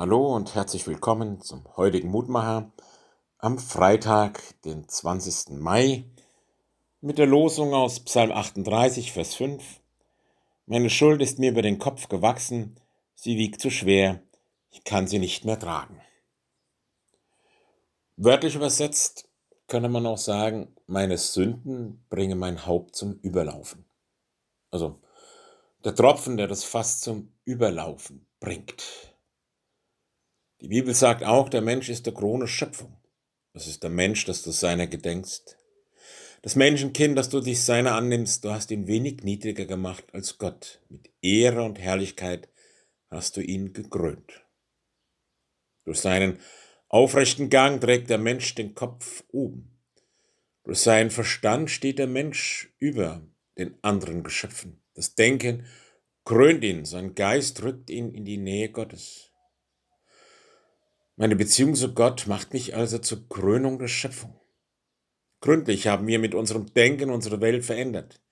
Hallo und herzlich willkommen zum heutigen Mutmacher am Freitag, den 20. Mai, mit der Losung aus Psalm 38, Vers 5. Meine Schuld ist mir über den Kopf gewachsen, sie wiegt zu schwer, ich kann sie nicht mehr tragen. Wörtlich übersetzt könne man auch sagen, meine Sünden bringen mein Haupt zum Überlaufen. Also der Tropfen, der das Fass zum Überlaufen bringt. Die Bibel sagt auch, der Mensch ist der Krone Schöpfung. Das ist der Mensch, dass du seiner gedenkst. Das Menschenkind, dass du dich seiner annimmst, du hast ihn wenig niedriger gemacht als Gott. Mit Ehre und Herrlichkeit hast du ihn gekrönt. Durch seinen aufrechten Gang trägt der Mensch den Kopf oben. Durch seinen Verstand steht der Mensch über den anderen Geschöpfen. Das Denken krönt ihn, sein Geist rückt ihn in die Nähe Gottes. Meine Beziehung zu Gott macht mich also zur Krönung der Schöpfung. Gründlich haben wir mit unserem Denken unsere Welt verändert.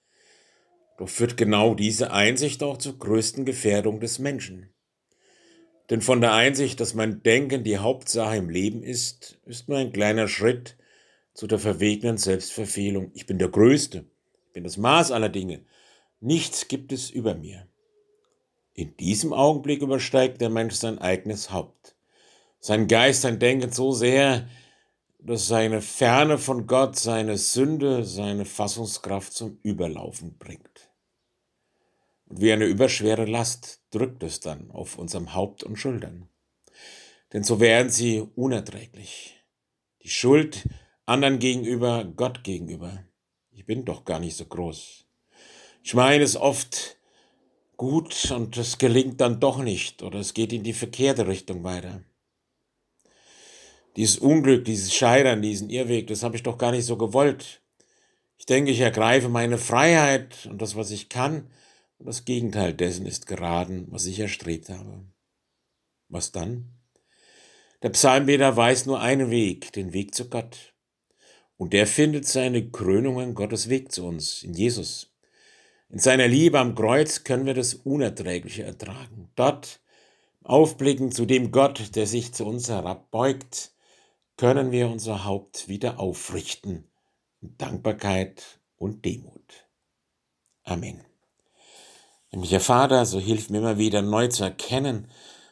Doch führt genau diese Einsicht auch zur größten Gefährdung des Menschen. Denn von der Einsicht, dass mein Denken die Hauptsache im Leben ist, ist nur ein kleiner Schritt zu der verwegenen Selbstverfehlung. Ich bin der Größte, ich bin das Maß aller Dinge. Nichts gibt es über mir. In diesem Augenblick übersteigt der Mensch sein eigenes Haupt sein Geist, sein Denken so sehr, dass seine Ferne von Gott seine Sünde, seine Fassungskraft zum Überlaufen bringt. Und wie eine überschwere Last drückt es dann auf unserem Haupt und Schultern. Denn so werden sie unerträglich. Die Schuld anderen gegenüber, Gott gegenüber. Ich bin doch gar nicht so groß. Ich meine es oft gut und es gelingt dann doch nicht oder es geht in die verkehrte Richtung weiter dieses Unglück, dieses Scheitern, diesen Irrweg, das habe ich doch gar nicht so gewollt. Ich denke, ich ergreife meine Freiheit und das, was ich kann, und das Gegenteil dessen ist geraten, was ich erstrebt habe. Was dann? Der Psalmbeter weiß nur einen Weg, den Weg zu Gott. Und der findet seine Krönung in Gottes Weg zu uns, in Jesus. In seiner Liebe am Kreuz können wir das Unerträgliche ertragen. Dort aufblicken zu dem Gott, der sich zu uns herabbeugt, können wir unser Haupt wieder aufrichten in Dankbarkeit und Demut. Amen. Himmlischer Vater, so hilf mir immer wieder neu zu erkennen,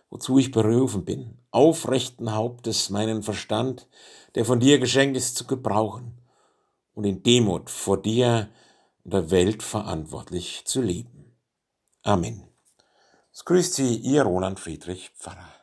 wozu ich berufen bin, aufrechten Hauptes meinen Verstand, der von dir geschenkt ist, zu gebrauchen und in Demut vor dir und der Welt verantwortlich zu leben. Amen. Es grüßt Sie, Ihr Roland Friedrich Pfarrer.